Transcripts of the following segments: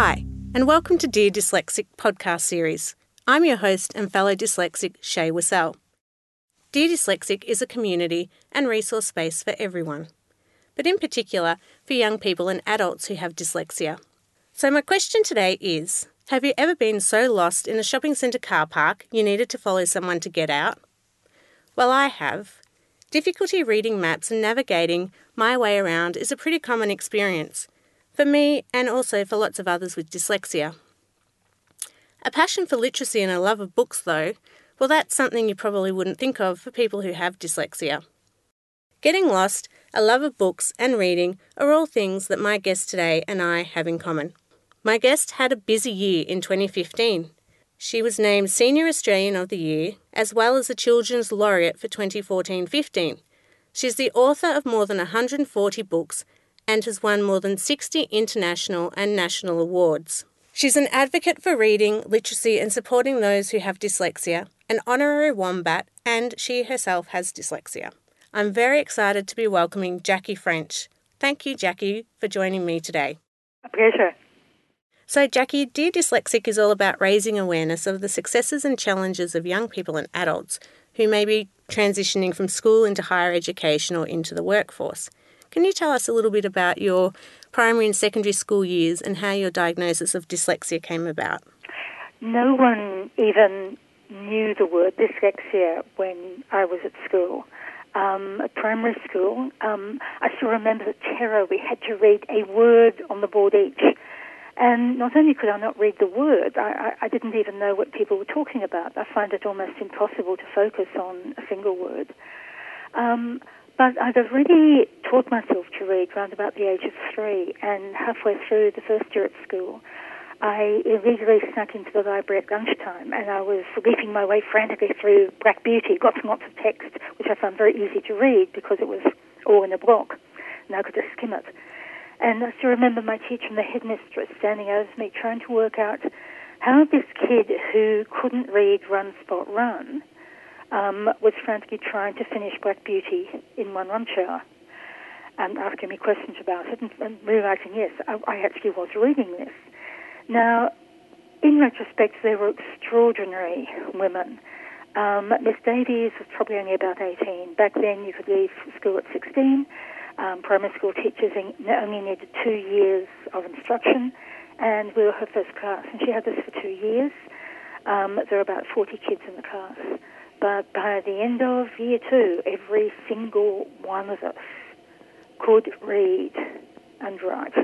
Hi, and welcome to Dear Dyslexic podcast series. I'm your host and fellow dyslexic, Shae Wissell. Dear Dyslexic is a community and resource space for everyone, but in particular for young people and adults who have dyslexia. So, my question today is Have you ever been so lost in a shopping centre car park you needed to follow someone to get out? Well, I have. Difficulty reading maps and navigating my way around is a pretty common experience for me and also for lots of others with dyslexia. A passion for literacy and a love of books, though, well, that's something you probably wouldn't think of for people who have dyslexia. Getting lost, a love of books, and reading are all things that my guest today and I have in common. My guest had a busy year in 2015. She was named Senior Australian of the Year as well as a Children's Laureate for 2014 15. She's the author of more than 140 books and has won more than 60 international and national awards. She's an advocate for reading, literacy, and supporting those who have dyslexia, an honorary wombat, and she herself has dyslexia. I'm very excited to be welcoming Jackie French. Thank you, Jackie, for joining me today. A pleasure. So, Jackie, Dear Dyslexic is all about raising awareness of the successes and challenges of young people and adults who may be transitioning from school into higher education or into the workforce. Can you tell us a little bit about your primary and secondary school years and how your diagnosis of dyslexia came about? No one even knew the word dyslexia when I was at school. Um, at primary school, um, I still remember the terror. We had to read a word on the board each. And not only could I not read the word, I, I, I didn't even know what people were talking about. I find it almost impossible to focus on a single word. Um, but I'd already taught myself to read around about the age of three, and halfway through the first year at school, I illegally snuck into the library at lunchtime, and I was leaping my way frantically through Black Beauty, lots and lots of text, which I found very easy to read because it was all in a block, and I could just skim it. And I still remember my teacher and the headmistress standing over me trying to work out how this kid who couldn't read Run Spot Run um, was frantically trying to finish Black Beauty in one lunch hour and asking me questions about it and, and realizing, yes, I, I actually was reading this. Now, in retrospect, they were extraordinary women. Um, Miss Davies was probably only about 18. Back then, you could leave school at 16. Um, primary school teachers only needed two years of instruction, and we were her first class. And she had this for two years. Um, there were about 40 kids in the class. But by the end of year two, every single one of us could read and write.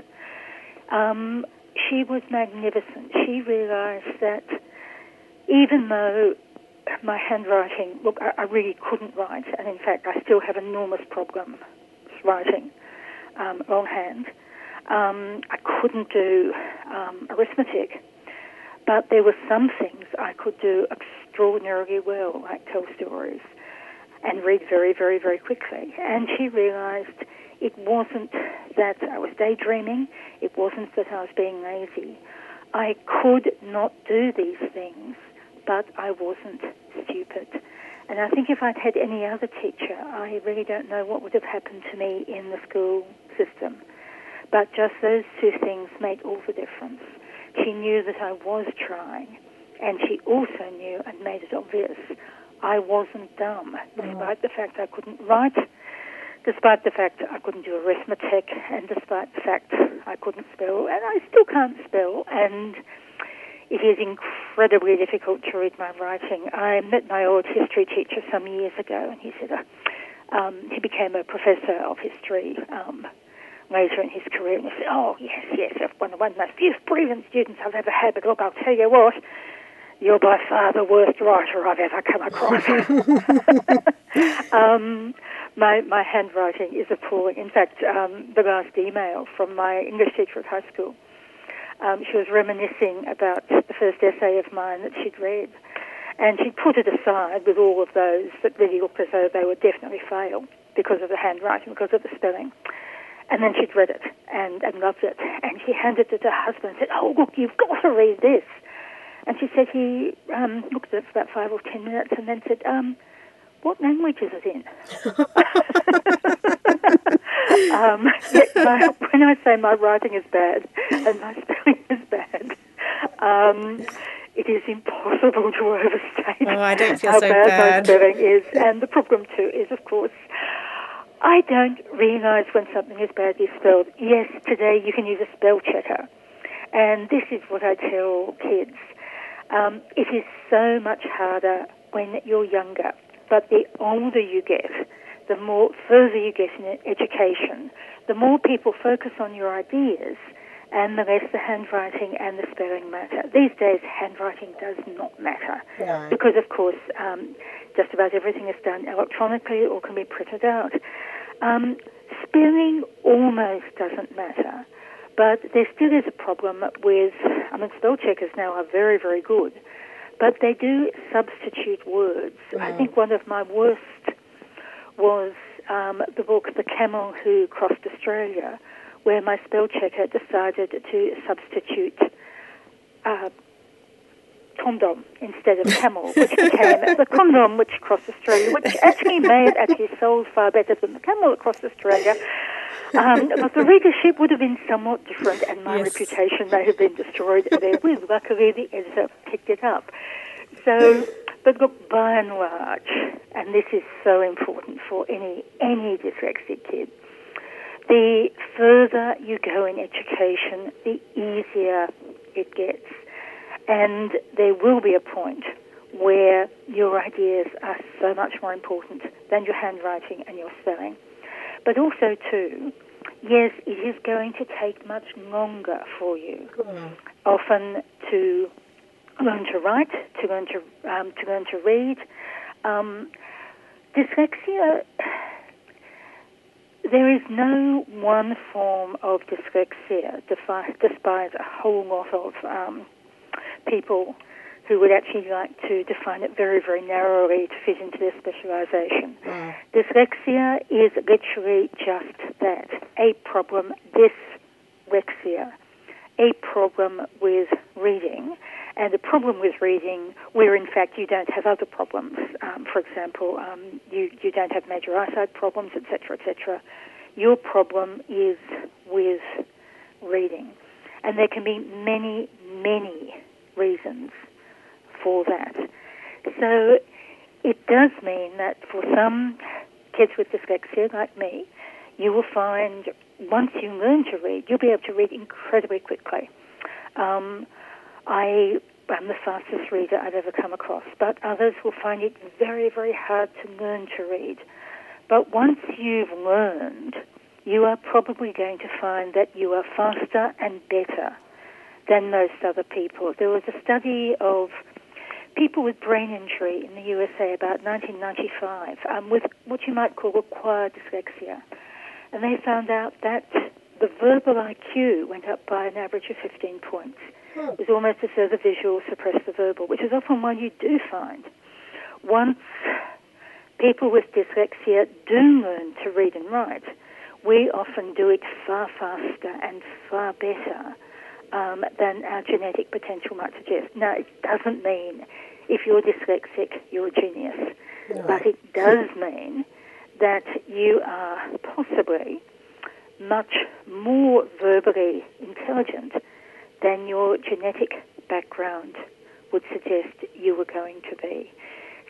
Um, she was magnificent. She realized that even though my handwriting, look, I, I really couldn't write, and in fact, I still have enormous problems writing um, longhand. Um, I couldn't do um, arithmetic, but there were some things I could do extraordinarily well, like tell stories and read very, very, very quickly. And she realized it wasn't that I was daydreaming, it wasn't that I was being lazy. I could not do these things, but I wasn't stupid. And I think if I'd had any other teacher, I really don't know what would have happened to me in the school system. But just those two things made all the difference. She knew that I was trying, and she also knew and made it obvious I wasn't dumb, despite the fact I couldn't write, despite the fact I couldn't do arithmetic, and despite the fact I couldn't spell, and I still can't spell, and it is incredibly difficult to read my writing. I met my old history teacher some years ago, and he said uh, um, he became a professor of history um, later in his career, and he said, "Oh yes, yes, one of, one of the most brilliant students I've ever had. But look, I'll tell you what." You're by far the worst writer I've ever come across. um, my my handwriting is appalling. In fact, um, the last email from my English teacher at high school um, she was reminiscing about the first essay of mine that she'd read. And she'd put it aside with all of those that really looked as though they would definitely fail because of the handwriting, because of the spelling. And then she'd read it and, and loved it. And she handed it to her husband and said, Oh, look, you've got to read this. And she said he um, looked at it for about five or ten minutes and then said, um, What language is it in? um, my, when I say my writing is bad and my spelling is bad, Um, it is impossible to overstate oh, I don't feel how so bad, bad. my spelling is. And the problem too is, of course, I don't realise when something is badly spelled. Yes, today you can use a spell checker, and this is what I tell kids. Um, it is so much harder when you're younger, but the older you get, the more further you get in education, the more people focus on your ideas and the less the handwriting and the spelling matter. These days, handwriting does not matter No. because, of course, um, just about everything is done electronically or can be printed out. Um, spelling almost doesn't matter, but there still is a problem with, I mean, spell checkers now are very, very good, but they do substitute words. I think one of my worst was um, the book The Camel Who Crossed Australia, where my spell checker decided to substitute uh, condom instead of camel, which became the condom which crossed Australia, which actually have actually sold far better than the camel across Australia. Um, but the readership would have been somewhat different, and my Yes. reputation may have been destroyed therewith. Luckily, the editor picked it up. So, but look, by and large, and this is so important for any any dyslexic kid, the further you go in education, the easier it gets. And there will be a point where your ideas are so much more important than your handwriting and your spelling. But also, too, yes, it is going to take much longer for you, often to learn to write, to learn to um, to learn to read. Um, dyslexia. There is no one form of dyslexia, despite a whole lot of um, people who would actually like to define it very, very narrowly to fit into their specialization. Dyslexia is literally just that a problem, dyslexia, a problem with reading, and the problem with reading where in fact you don't have other problems. Um, for example, um, you, you don't have major eyesight problems, etc., etc. Your problem is with reading. And there can be many, many reasons for that. So it does mean that for some kids with dyslexia, like me, you will find once you learn to read, you'll be able to read incredibly quickly. Um, I am the fastest reader I've ever come across, but others will find it very, very hard to learn to read. But once you've learned, you are probably going to find that you are faster and better than most other people. There was a study of people with brain injury in the USA about 1995 um, with what you might call acquired dyslexia. And they found out that the verbal IQ went up by an average of 15 points. It was almost as though the visual suppressed the verbal, which is often one you do find. Once people with dyslexia do learn to read and write, we often do it far faster and far better um, than our genetic potential might suggest. Now, it doesn't mean if you're dyslexic, you're a genius, but it does mean that you are possibly much more verbally intelligent than your genetic background would suggest you were going to be.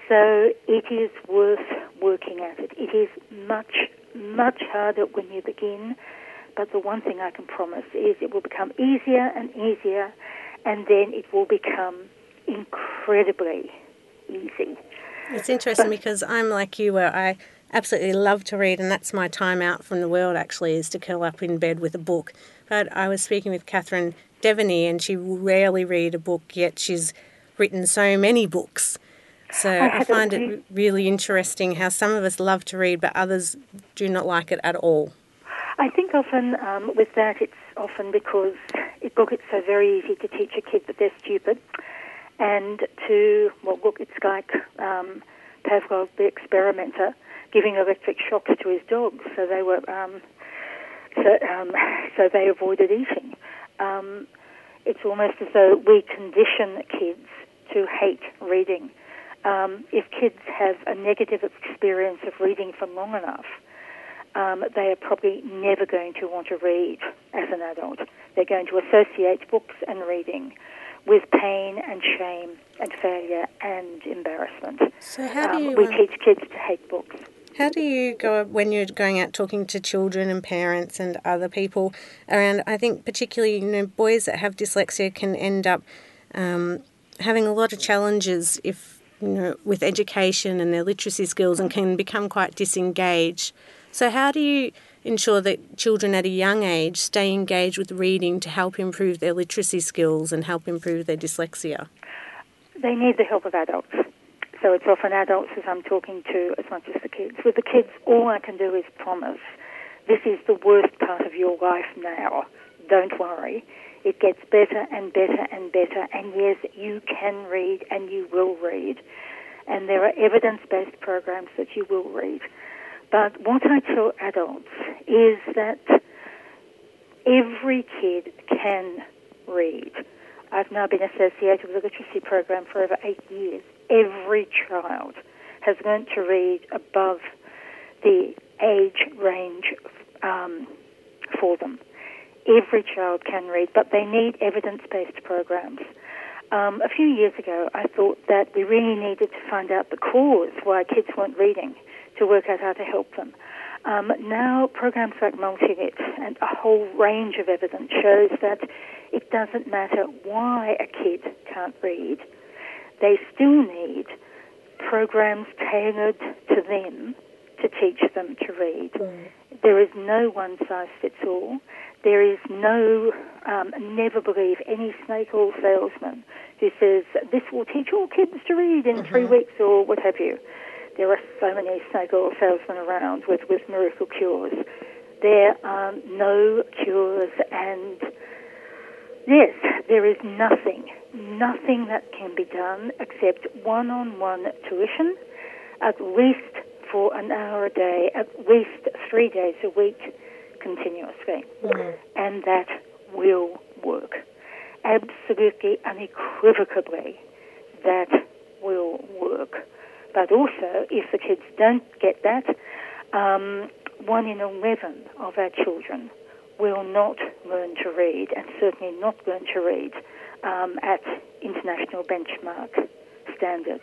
So it is worth working at it. It is much, much harder when you begin, but the one thing I can promise is it will become easier and easier, and then it will become incredibly easy. It's interesting because I'm like you, where I absolutely love to read, and that's my time out from the world. Actually, is to curl up in bed with a book. But I was speaking with Catherine Deveny, and she rarely read a book, yet she's written so many books. So I, a find it really interesting how some of us love to read, but others do not like it at all. I think often um, with that, it's often because look, it's so very easy to teach a kid that they're stupid, and to well, look, it's like um, Pavlov, the experimenter, giving electric shocks to his dogs, so they were um, so, um, so they avoided eating. Um, it's almost as though we condition kids to hate reading. Um, if kids have a negative experience of reading for long enough, um, they are probably never going to want to read as an adult. They're going to associate books and reading with pain and shame and failure and embarrassment. So how do Um, you we um, teach kids to hate books. how do you go when you're going out talking to children and parents and other people around? I think particularly you know boys that have dyslexia can end up um, having a lot of challenges if you know with education and their literacy skills and can become quite disengaged. So how do you ensure that children at a young age stay engaged with reading to help improve their literacy skills and help improve their dyslexia? They need the help of adults. So it's often adults as I'm talking to as much as the kids. With the kids, all I can do is promise this is the worst part of your life now. Don't worry. It gets better and better and better. And yes, you can read and you will read. And there are evidence based programs that you will read. But what I tell adults is that every kid can read. I've now been associated with a literacy program for over eight years. Every child has learnt to read above the age range um, for them. Every child can read, but they need evidence based programs. Um, a few years ago, I thought that we really needed to find out the cause why kids weren't reading to work out how to help them. Um, now, programs like Multilit and a whole range of evidence shows that it doesn't matter why a kid can't read, they still need programs tailored to them to teach them to read. There is no one size fits all. There is no, um, never believe any snake oil salesman who says this will teach all kids to read in three weeks or what have you. There are so many snake oil salesmen around with, with miracle cures. There are no cures, and yes, there is nothing, nothing that can be done except one on one tuition, at least for an hour a day, at least three days a week, continuously. Mm-hmm. And that will work. Absolutely, unequivocally, that will work. But also, if the kids don't get that, um, one in 11 of our children will not learn to read, and certainly not learn to read um, at international benchmark standards.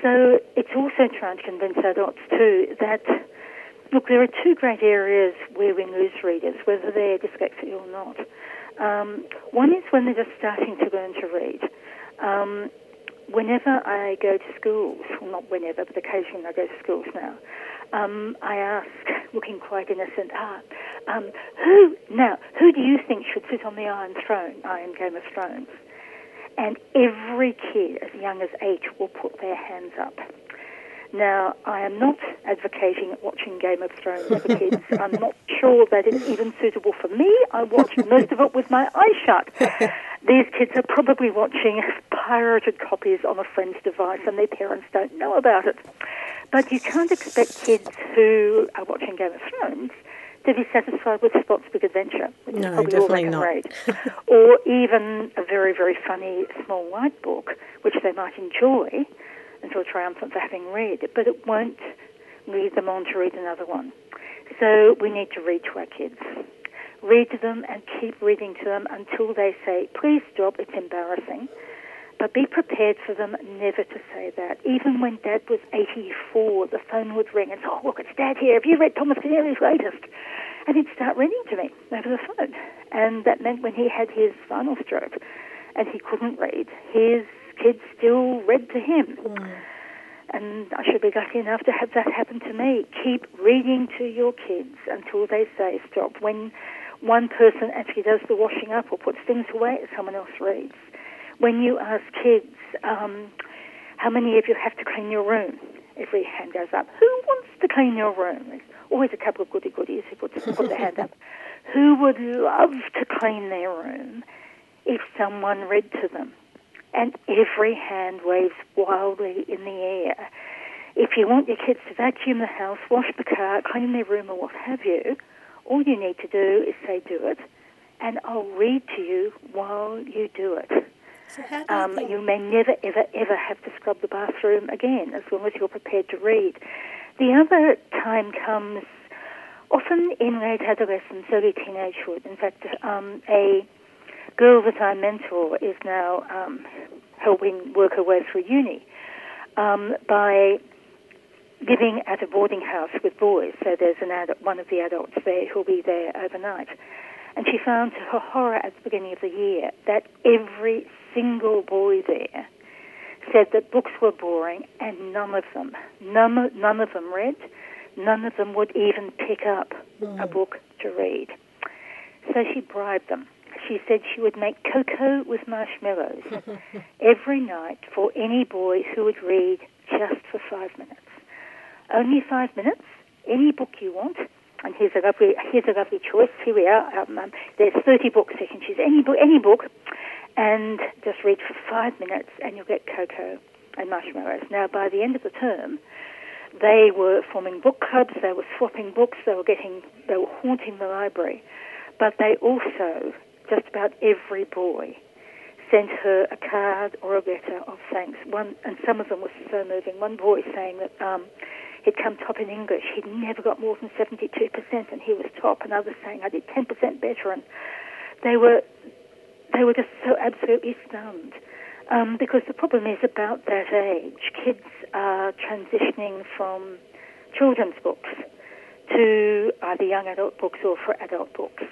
So it's also trying to convince adults too that look, there are two great areas where we lose readers, whether they're dyslexic or not. Um, one is when they're just starting to learn to read. Um, whenever I go to schools, well, not whenever, but occasionally I go to schools now, um, I ask, looking quite innocent, ah, um, who now, who do you think should sit on the Iron Throne, Iron Game of Thrones? And every kid as young as eight will put their hands up. Now, I am not advocating watching Game of Thrones for kids. I'm not sure that it's even suitable for me. I watch most of it with my eyes shut. These kids are probably watching pirated copies on a friend's device and their parents don't know about it. But you can't expect kids who are watching Game of Thrones to be satisfied with Spot's Big Adventure, which No, is probably all they definitely can not. read, or even a very, very funny small white book, which they might enjoy and feel triumphant for having read, but it won't lead them on to read another one. So we need to read to our kids. Read to them and keep reading to them until they say, please stop, it's embarrassing. But be prepared for them never to say that. Even when Dad was 84, the phone would ring and say, oh, look, it's Dad here. Have you read Thomas Keneally's latest? And he'd start reading to me over the phone. And that meant when he had his final stroke and he couldn't read, his kids still read to him. And I should be lucky enough to have that happen to me. Keep reading to your kids until they say stop. When one person actually does the washing up or puts things away, someone else reads. When you ask kids, um, how many of you have to clean your room? Every hand goes up. Who wants to clean your room? There's always a couple of goody goodies who put, put their hand up. Who would love to clean their room if someone read to them? And every hand waves wildly in the air. If you want your kids to vacuum the house, wash the car, clean their room, or what have you, all you need to do is say, do it, and I'll read to you while you do it. So how do you Um, you may never, ever, ever have to scrub the bathroom again as long as you're prepared to read. The other time comes often in late adolescence, early teenagehood. In fact, um, a girl that I mentor is now um, helping work her way through uni um, by living at a boarding house with boys. So there's an ad- one of the adults there who'll be there overnight. And she found to her horror at the beginning of the year that every single boy there said that books were boring and none of them, none, none of them read, none of them would even pick up mm. a book to read. So she bribed them. She said she would make cocoa with marshmallows every night for any boy who would read just for five minutes. Only five minutes, any book you want. And here's a lovely, here's a lovely choice. Here we are. Um, um, there's 30 books. You can choose any book, any book, and just read for five minutes, and you'll get cocoa and marshmallows. Now, by the end of the term, they were forming book clubs. They were swapping books. They were getting, they were haunting the library. But they also, just about every boy, sent her a card or a letter of thanks. One, and some of them were so moving. One boy saying that um, he'd come top in English. He'd never got more than 72%, and he was top. And others saying, I did 10% better. And they were, they were just so absolutely stunned. Um, because the problem is about that age, kids are transitioning from children's books to either young adult books or for adult books.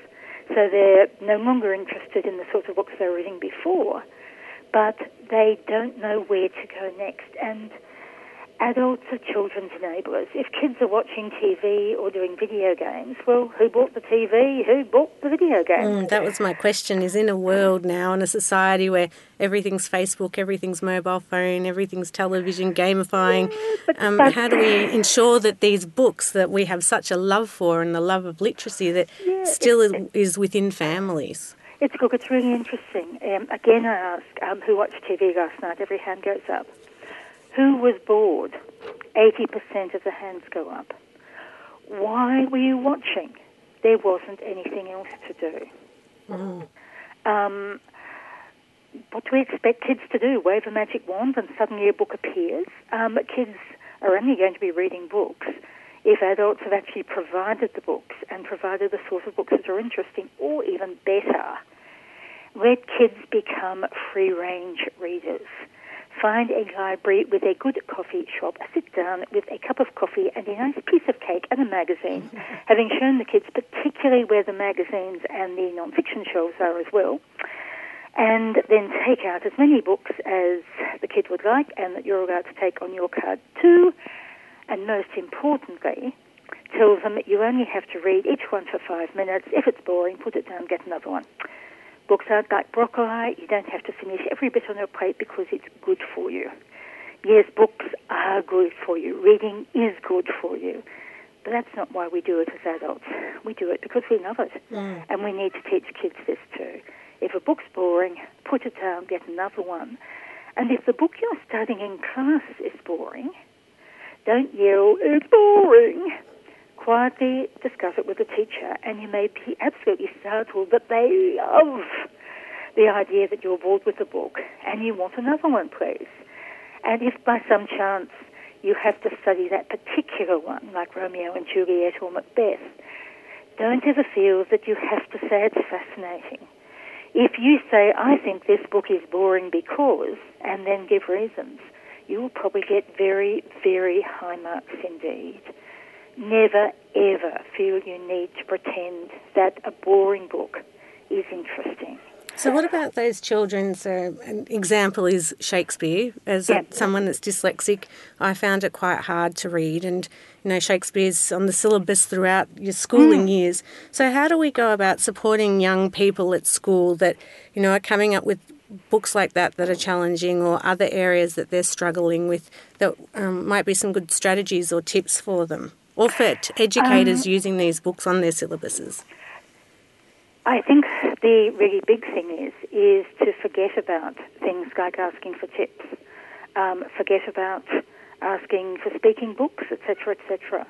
So they're no longer interested in the sorts of books they were reading before, but they don't know where to go next. And adults are children's enablers. If kids are watching TV or doing video games, well, who bought the TV? Who bought the video game? Mm, that was my question. Is in a world now, in a society where everything's Facebook, everything's mobile phone, everything's television, gamifying, yeah, um, how do we ensure that these books that we have such a love for and the love of literacy that yeah, still is, is within families? It's look, it's really interesting. Um, again, I ask um, who watched TV last night. Every hand goes up. Who was bored? 80% of the hands go up. Why were you watching? There wasn't anything else to do. Mm. Um, what do we expect kids to do? Wave a magic wand and suddenly a book appears? Um, kids are only going to be reading books if adults have actually provided the books and provided the sort of books that are interesting, or even better, let kids become free range readers find a library with a good coffee shop, sit down with a cup of coffee and a nice piece of cake and a magazine, having shown the kids particularly where the magazines and the non-fiction shelves are as well, and then take out as many books as the kid would like and that you're allowed to take on your card too, and most importantly, tell them that you only have to read each one for five minutes. If it's boring, put it down, get another one. Books aren't like broccoli. You don't have to finish every bit on your plate because it's good for you. Yes, books are good for you. Reading is good for you. But that's not why we do it as adults. We do it because we love it. Mm. And we need to teach kids this too. If a book's boring, put it down, get another one. And if the book you're studying in class is boring, don't yell, it's boring quietly discuss it with the teacher, and you may be absolutely startled that they love the idea that you're bored with the book and you want another one, please. And if by some chance you have to study that particular one, like Romeo and Juliet or Macbeth, don't ever feel that you have to say it's fascinating. If you say, I think this book is boring because, and then give reasons, you will probably get very, very high marks indeed never ever feel you need to pretend that a boring book is interesting. So, what about those children's? Uh, an example is Shakespeare. As a, someone that's dyslexic, I found it quite hard to read, and you know Shakespeare's on the syllabus throughout your schooling mm. years. So, how do we go about supporting young people at school that you know are coming up with books like that that are challenging, or other areas that they're struggling with that um, might be some good strategies or tips for them? Or for educators um, using these books on their syllabuses? I think the really big thing is is to forget about things like asking for tips, um, forget about asking for speaking books, etc., etc.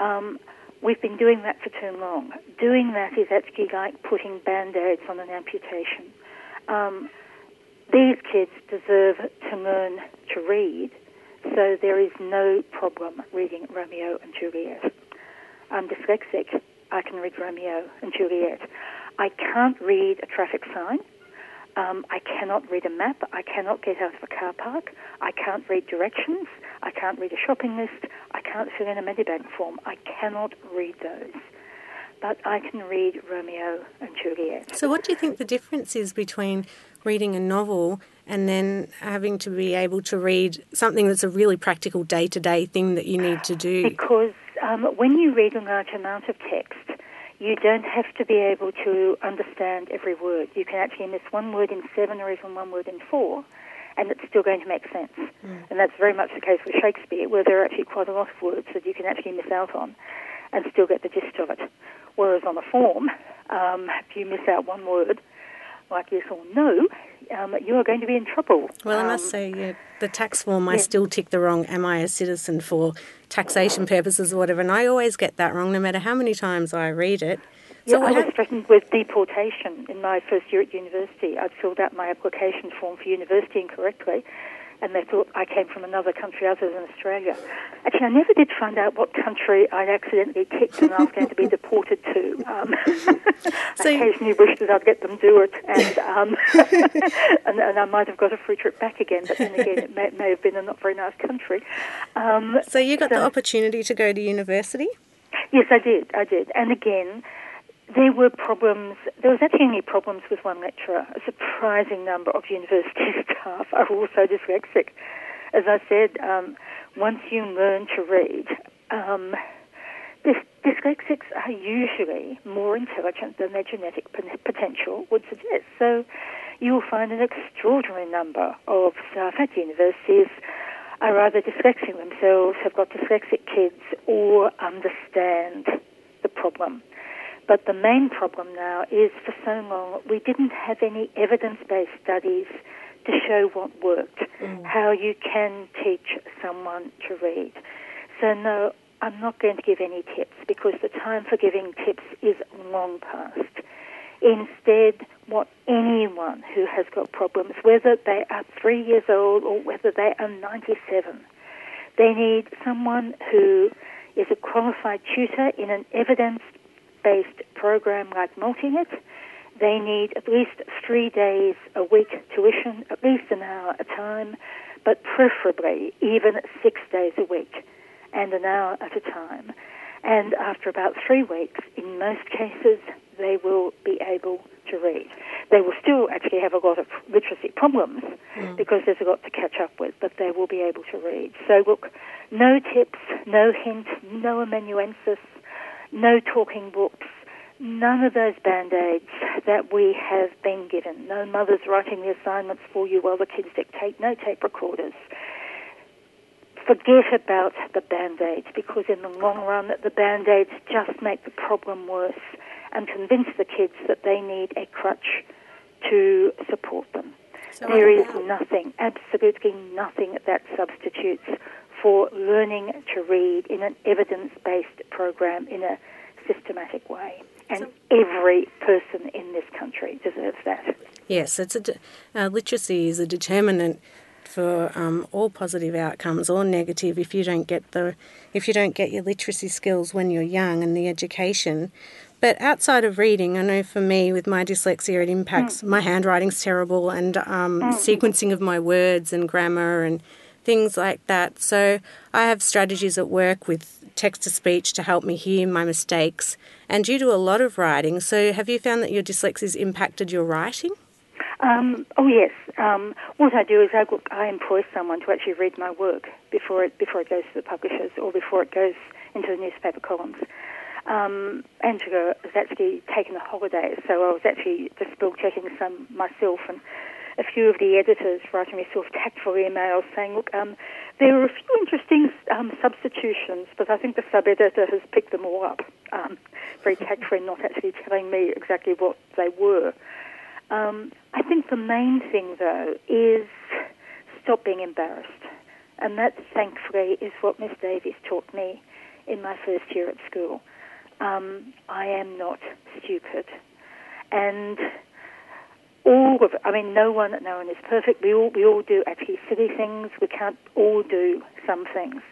Um, we've been doing that for too long. Doing that is actually like putting band-aids on an amputation. Um, these kids deserve to learn to read so there is no problem reading Romeo and Juliet. I'm dyslexic. I can read Romeo and Juliet. I can't read a traffic sign. Um, I cannot read a map. I cannot get out of a car park. I can't read directions. I can't read a shopping list. I can't fill in a Medibank form. I cannot read those. But I can read Romeo and Juliet. So, what do you think the difference is between reading a novel and then having to be able to read something that's a really practical day to day thing that you need to do? Because um, when you read a large amount of text, you don't have to be able to understand every word. You can actually miss one word in seven or even one word in four, and it's still going to make sense. Mm. And that's very much the case with Shakespeare, where there are actually quite a lot of words that you can actually miss out on and still get the gist of it. Whereas on a form, um, if you miss out one word, like yes or no, um, you are going to be in trouble. Well, I must um, say, yeah, the tax form, I yeah. still tick the wrong, am I a citizen for taxation purposes or whatever, and I always get that wrong no matter how many times I read it. So yeah, I was threatened with deportation in my first year at university. I'd filled out my application form for university incorrectly, and they thought I came from another country other than Australia. Actually, I never did find out what country I'd accidentally kicked and I was going to be deported to. Um, so I occasionally wished that I'd get them do it, and, um, and, and I might have got a free trip back again. But then again, it may, may have been a not very nice country. Um, so you got so, the opportunity to go to university. Yes, I did. I did, and again there were problems. There was actually only problems with one lecturer. A surprising number of university staff are also dyslexic. As I said, um, once you learn to read, um, dys- dyslexics are usually more intelligent than their genetic potential would suggest. So you will find an extraordinary number of staff at universities are either dyslexic themselves, have got dyslexic kids, or understand the problem. But the main problem now is for so long we didn't have any evidence based studies to show what worked, mm. how you can teach someone to read. So, no, I'm not going to give any tips because the time for giving tips is long past. Instead, what anyone who has got problems, whether they are three years old or whether they are 97, they need someone who is a qualified tutor in an evidence based program like MultiLit, they need at least three days a week tuition, at least an hour at a time, but preferably even six days a week and an hour at a time. And after about three weeks, in most cases, they will be able to read. They will still actually have a lot of literacy problems mm. because there's a lot to catch up with, but they will be able to read. So, look, no tips, no hint, no amanuensis, no talking books, none of those band aids that we have been given. No mothers writing the assignments for you while the kids dictate, no tape recorders. Forget about the band aids because, in the long run, the band aids just make the problem worse and convince the kids that they need a crutch to support them. So there is nothing, absolutely nothing that substitutes for learning to read in an evidence based program in a systematic way. And every person in this country deserves that. Yes, it's a de- uh, literacy is a determinant for um, all positive outcomes or negative if you don't get the if you don't get your literacy skills when you're young and the education. But outside of reading, I know for me with my dyslexia, it impacts mm. my handwriting's terrible and um, mm. sequencing of my words and grammar and things like that. So I have strategies at work with text to speech to help me hear my mistakes. And you do a lot of writing. So have you found that your dyslexia impacted your writing? Um, oh yes. Um, what I do is I, I employ someone to actually read my work before it before it goes to the publishers or before it goes into the newspaper columns. Um, Angela has actually taken a holiday, so I was actually just spell checking some myself and a few of the editors writing me sort of tactful emails saying, look, um, there are a few interesting um, substitutions, but I think the sub-editor has picked them all up. Um, very tactfully, not actually telling me exactly what they were. Um, I think the main thing, though, is stop being embarrassed. And that, thankfully, is what Miss Davies taught me in my first year at school. Um, I am not stupid. And all of. I mean, no one, no one is perfect. We all, we all do actually silly things. We can't all do some things.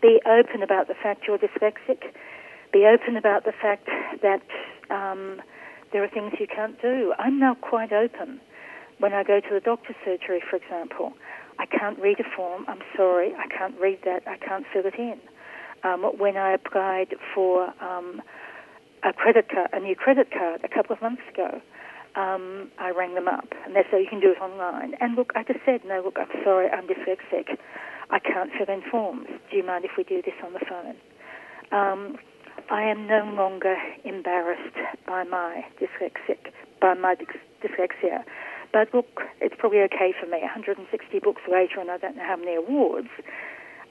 Be open about the fact you're dyslexic. Be open about the fact that um, there are things you can't do. I'm now quite open. when I go to the doctor's surgery, for example, I can't read a form. I'm sorry, I can't read that. I can't fill it in. Um, when I applied for um, a credit card, a new credit card, a couple of months ago, um, I rang them up and they said you can do it online. And look, I just said, no, look, I'm sorry, I'm dyslexic. I can't fill in forms. Do you mind if we do this on the phone? Um, I am no longer embarrassed by my dyslexic, by my dyslexia. But look, it's probably okay for me. 160 books later, and I don't know how many awards.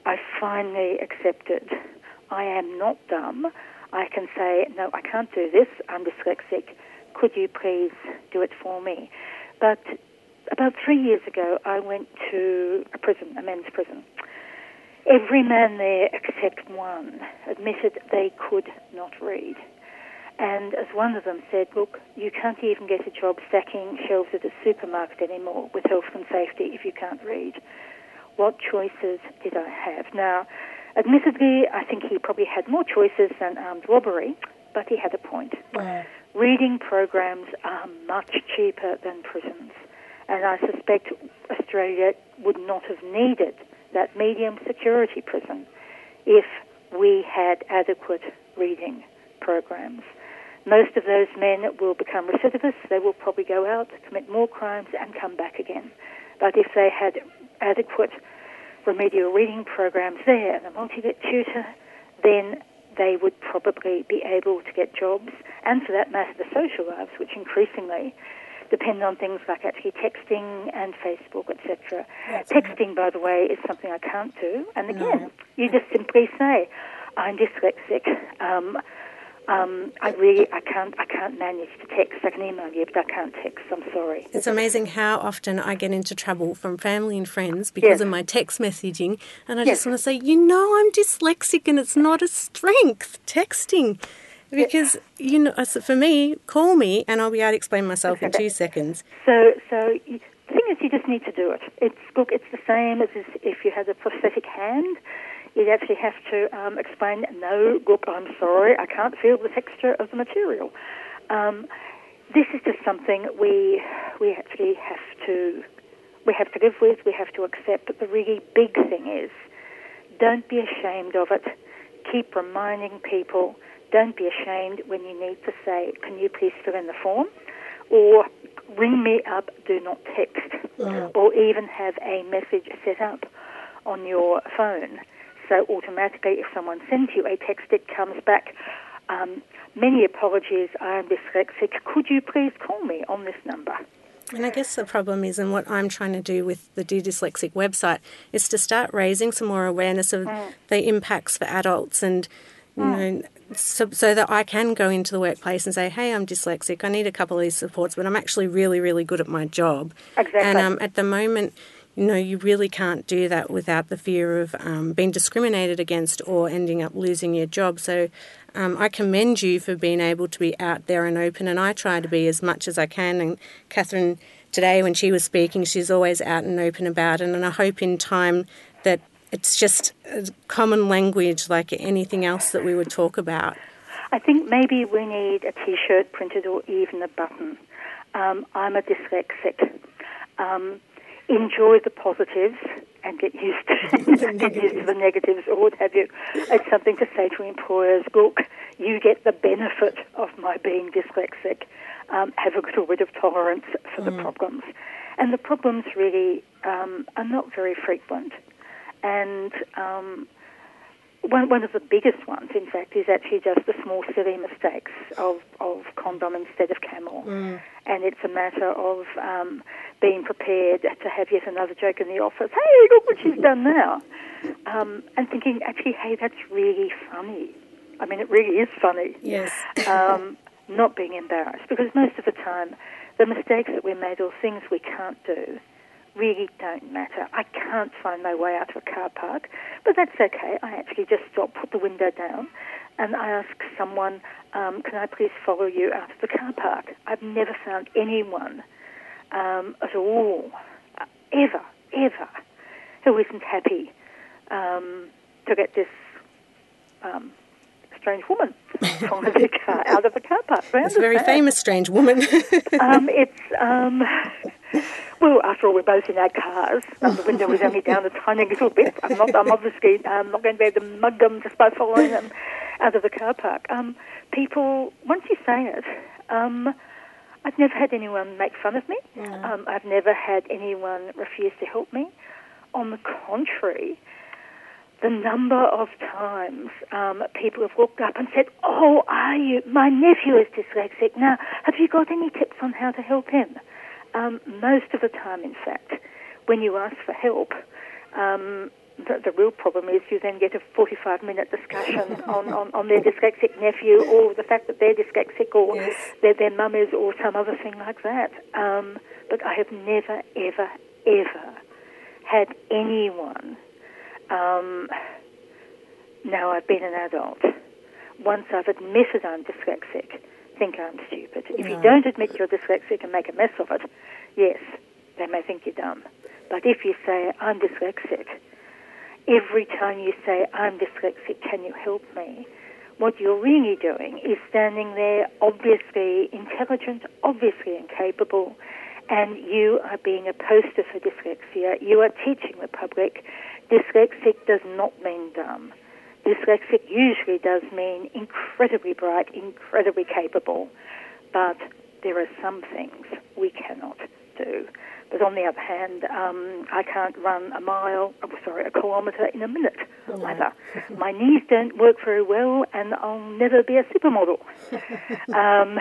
I finally accepted I am not dumb. I can say, no, I can't do this. I'm dyslexic. Could you please do it for me? But about three years ago, I went to a prison, a men's prison. Every man there except one admitted they could not read. And as one of them said, look, you can't even get a job stacking shelves at a supermarket anymore with health and safety if you can't read. What choices did I have? Now, admittedly, I think he probably had more choices than armed robbery, but he had a point. Reading programs are much cheaper than prisons, and I suspect Australia would not have needed that medium security prison if we had adequate reading programs. Most of those men will become recidivists. They will probably go out, commit more crimes, and come back again. But if they had adequate remedial reading programs there and a multi-lit tutor, then they would probably be able to get jobs, and for that matter, the social lives, which increasingly depend on things like actually texting and Facebook, etc. Texting, by the way, is something I can't do. And again, no. you just simply say, "I'm dyslexic." Um, um, I really I can't I can't manage to text. I can email you, but I can't text. I'm sorry. It's amazing how often I get into trouble from family and friends because yes. of my text messaging, and I yes. just want to say, you know, I'm dyslexic, and it's not a strength texting. Because you know, for me, call me and I'll be able to explain myself in two seconds. So, so the thing is, you just need to do it. It's look, it's the same as if you had a prosthetic hand you'd actually have to um, explain, no, look, I'm sorry, I can't feel the texture of the material. Um, this is just something we we actually have to we have to live with. We have to accept. But the really big thing is, don't be ashamed of it. Keep reminding people. Don't be ashamed when you need to say, "Can you please fill in the form?" or ring me up. Do not text, mm. or even have a message set up on your phone so automatically, if someone sends you a text, it comes back. Um, many apologies, I am dyslexic. Could you please call me on this number? And I guess the problem is, and what I'm trying to do with the Dear Dyslexic website, is to start raising some more awareness of mm. the impacts for adults and you mm. know, so, so, that I can go into the workplace and say, hey, I'm dyslexic, I need a couple of these supports, but I'm actually really, really good at my job. Exactly. And um, at the moment, you know, you really can't do that without the fear of um, being discriminated against or ending up losing your job. So um, I commend you for being able to be out there and open, and I try to be as much as I can. And Catherine, today when she was speaking, she's always out and open about it, and I hope in time that it's just common language like anything else that we would talk about. I think maybe we need a T-shirt printed or even a button. Um, I'm a dyslexic. Um, enjoy the positives and get used to get used to the negatives or what have you. It's something to say to employers. Look, you get the benefit of my being dyslexic. Um, have a little bit of tolerance for mm. the problems, and the problems really um, are not very frequent. And um, one, one of the biggest ones, in fact, is actually just the small silly mistakes of, of condom instead of camel. Mm. And it's a matter of um, being prepared to have yet another joke in the office. Hey, look what she's done now. Um, and thinking, actually, hey, that's really funny. I mean, it really is funny. Yes. um, not being embarrassed. Because most of the time, the mistakes that we made or things we can't do really don't matter. I can't find my way out of a car park, but that's okay. I actually just stop, put the window down, and I ask someone, um, "Can I please follow you out of the car park?" I've never found anyone um, at all, uh, ever, ever, who isn't happy um, to get this um, strange woman from the car out of the car park. It's a very famous strange woman. um, it's um, well, after all, we're both in our cars. And the window was only down a tiny little bit. I'm not, I'm obviously um, not going to be able to mug them just by following them out of the car park. Um, people, once you say it, um, I've never had anyone make fun of me. Yeah. Um, I've never had anyone refuse to help me. On the contrary, the number of times um, people have walked up and said, "Oh, are you? My nephew is dyslexic. Now, have you got any tips on how to help him?" Um, most of the time, in fact, when you ask for help, um, the, the real problem is you then get a 45 minute discussion on, on, on their dyslexic nephew or the fact that they're dyslexic or Yes. their, their mum is or some other thing like that. Um, but I have never, ever, ever had anyone, um, now I've been an adult, once I've admitted I'm dyslexic, think I'm stupid. If you don't admit you're dyslexic and make a mess of it, yes, they may think you're dumb. But if you say, I'm dyslexic, every time you say, I'm dyslexic, can you help me? What you're really doing is standing there, obviously intelligent, obviously incapable, and you are being a poster for dyslexia. You are teaching the public dyslexic does not mean dumb. Dyslexic usually does mean incredibly bright, incredibly capable, but there are some things we cannot do. But on the other hand, um, I can't run a mile, oh, sorry, a kilometre in a minute either. My knees don't work very well, and I'll never be a supermodel. um,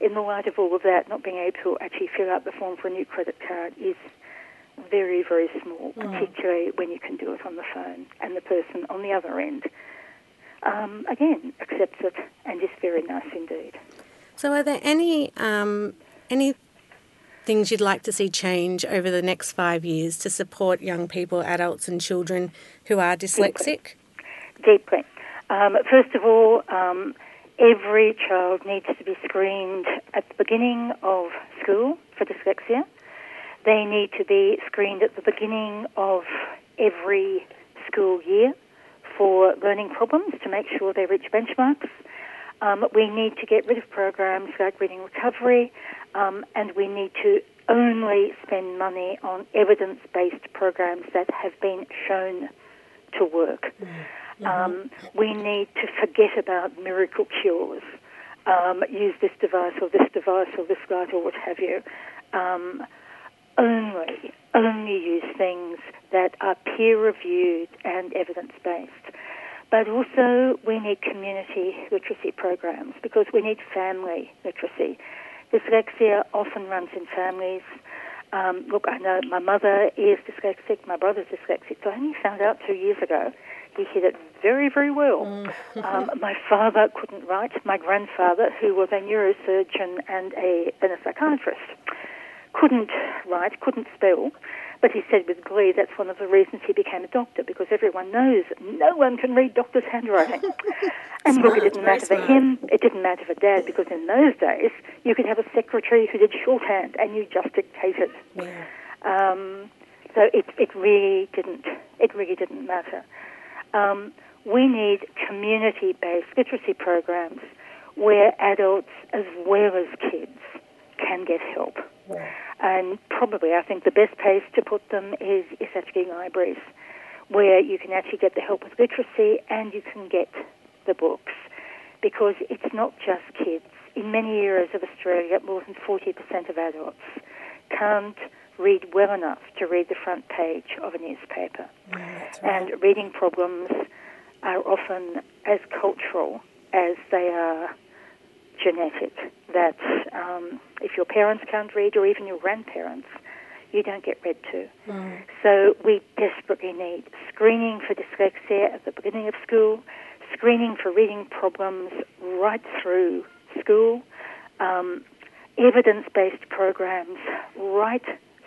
in the light of all of that, not being able to actually fill out the form for a new credit card is very, very small, particularly when you can do it on the phone and the person on the other end, um, again, accepts it and is very nice indeed. So, are there any um, any things you'd like to see change over the next five years to support young people, adults, and children who are dyslexic? deeply. Um, first of all, um, every child needs to be screened at the beginning of school for dyslexia. They need to be screened at the beginning of every school year for learning problems to make sure they reach benchmarks. Um, we need to get rid of programs like Reading Recovery, um, and we need to only spend money on evidence based programs that have been shown to work. Um, we need to forget about miracle cures. Um, use this device or this device or this light or what have you. Um, only, only use things that are peer reviewed and evidence based. But also, we need community literacy programs because we need family literacy. Dyslexia often runs in families. Um, look, I know my mother is dyslexic, my brother's dyslexic, so I only found out two years ago. He hid it very, very well. um, my father couldn't write. My grandfather, who was a neurosurgeon and a, and a psychiatrist, couldn't write, couldn't spell, but he said with glee that's one of the reasons he became a doctor because everyone knows no one can read doctor's handwriting. and look, it didn't matter for him, it didn't matter for dad because in those days you could have a secretary who did shorthand and you just dictated. Yeah. Um, so it, it really didn't it really didn't matter. Um, we need community-based literacy programs where adults as well as kids can get help. And probably, I think the best place to put them is, actually libraries, where you can actually get the help with literacy and you can get the books. Because it's not just kids. In many areas of Australia, more than 40% of adults can't read well enough to read the front page of a newspaper. Mm, that's right. And reading problems are often as cultural as they are genetic. That um, if your parents can't read, or even your grandparents, you don't get read to. Mm. So we desperately need screening for dyslexia at the beginning of school, screening for reading problems right through school, um, evidence-based programs right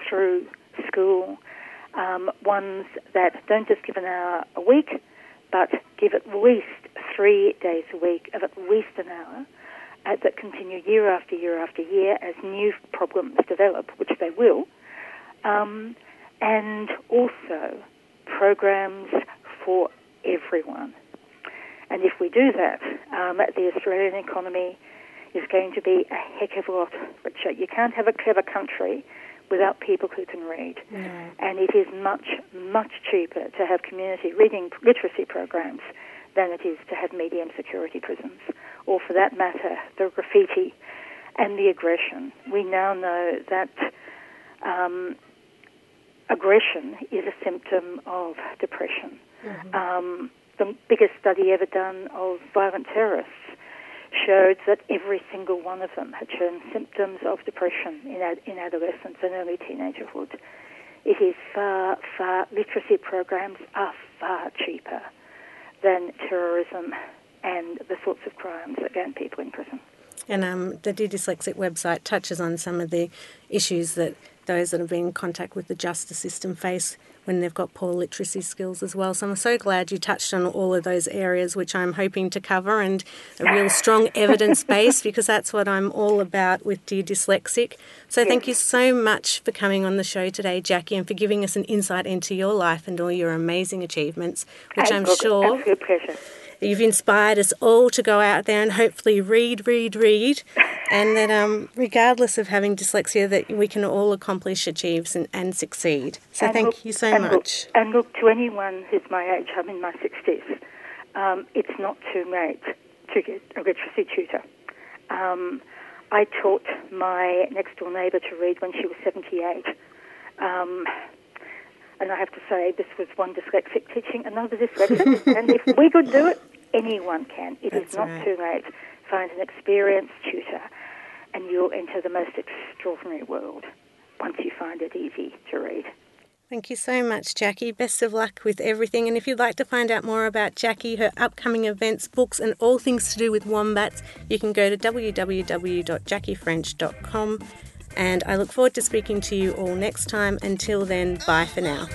through school, um, ones that don't just give an hour a week, but give at least three days a week of at least an hour uh, that continue year after year after year as new problems develop, which they will, um, and also programs for everyone. And if we do that, um, the Australian economy is going to be a heck of a lot richer. You can't have a clever country without people who can read. And it is much, much cheaper to have community reading literacy programs than it is to have medium security prisons, or for that matter, the graffiti and the aggression. We now know that um, aggression is a symptom of depression. Mm-hmm. Um, the biggest study ever done of violent terrorists showed that every single one of them had shown symptoms of depression in, ad- in adolescence and early teenagerhood. It is far, far, literacy programs are far cheaper than terrorism and the sorts of crimes that land people in prison. And um, the Dear Dyslexic website touches on some of the issues that those that have been in contact with the justice system face when they've got poor literacy skills as well. So I'm so glad you touched on all of those areas, which I'm hoping to cover, and a real strong evidence base because that's what I'm all about with Dear Dyslexic. So thank you so much for coming on the show today, Jackie, and for giving us an insight into your life and all your amazing achievements, which I'm sure. Absolute pleasure. You've inspired us all to go out there and hopefully read, read, read, and that um, regardless of having dyslexia, that we can all accomplish, achieve, and, and succeed. So and thank look, you so and much. Look, and look, to anyone who's my age, I'm in my 60s, um, it's not too late to get a literacy tutor. Um, I taught my next door neighbour to read when she was 78. Um, and I have to say, this was one dyslexic teaching another dyslexic. and if we could do it, anyone can. It That's is not right. too late. Find an experienced tutor, and you'll enter the most extraordinary world once you find it easy to read. Thank you so much, Jackie. Best of luck with everything. And if you'd like to find out more about Jackie, her upcoming events, books, and all things to do with wombats, you can go to www.jackiefrench.com and I look forward to speaking to you all next time. Until then, bye for now.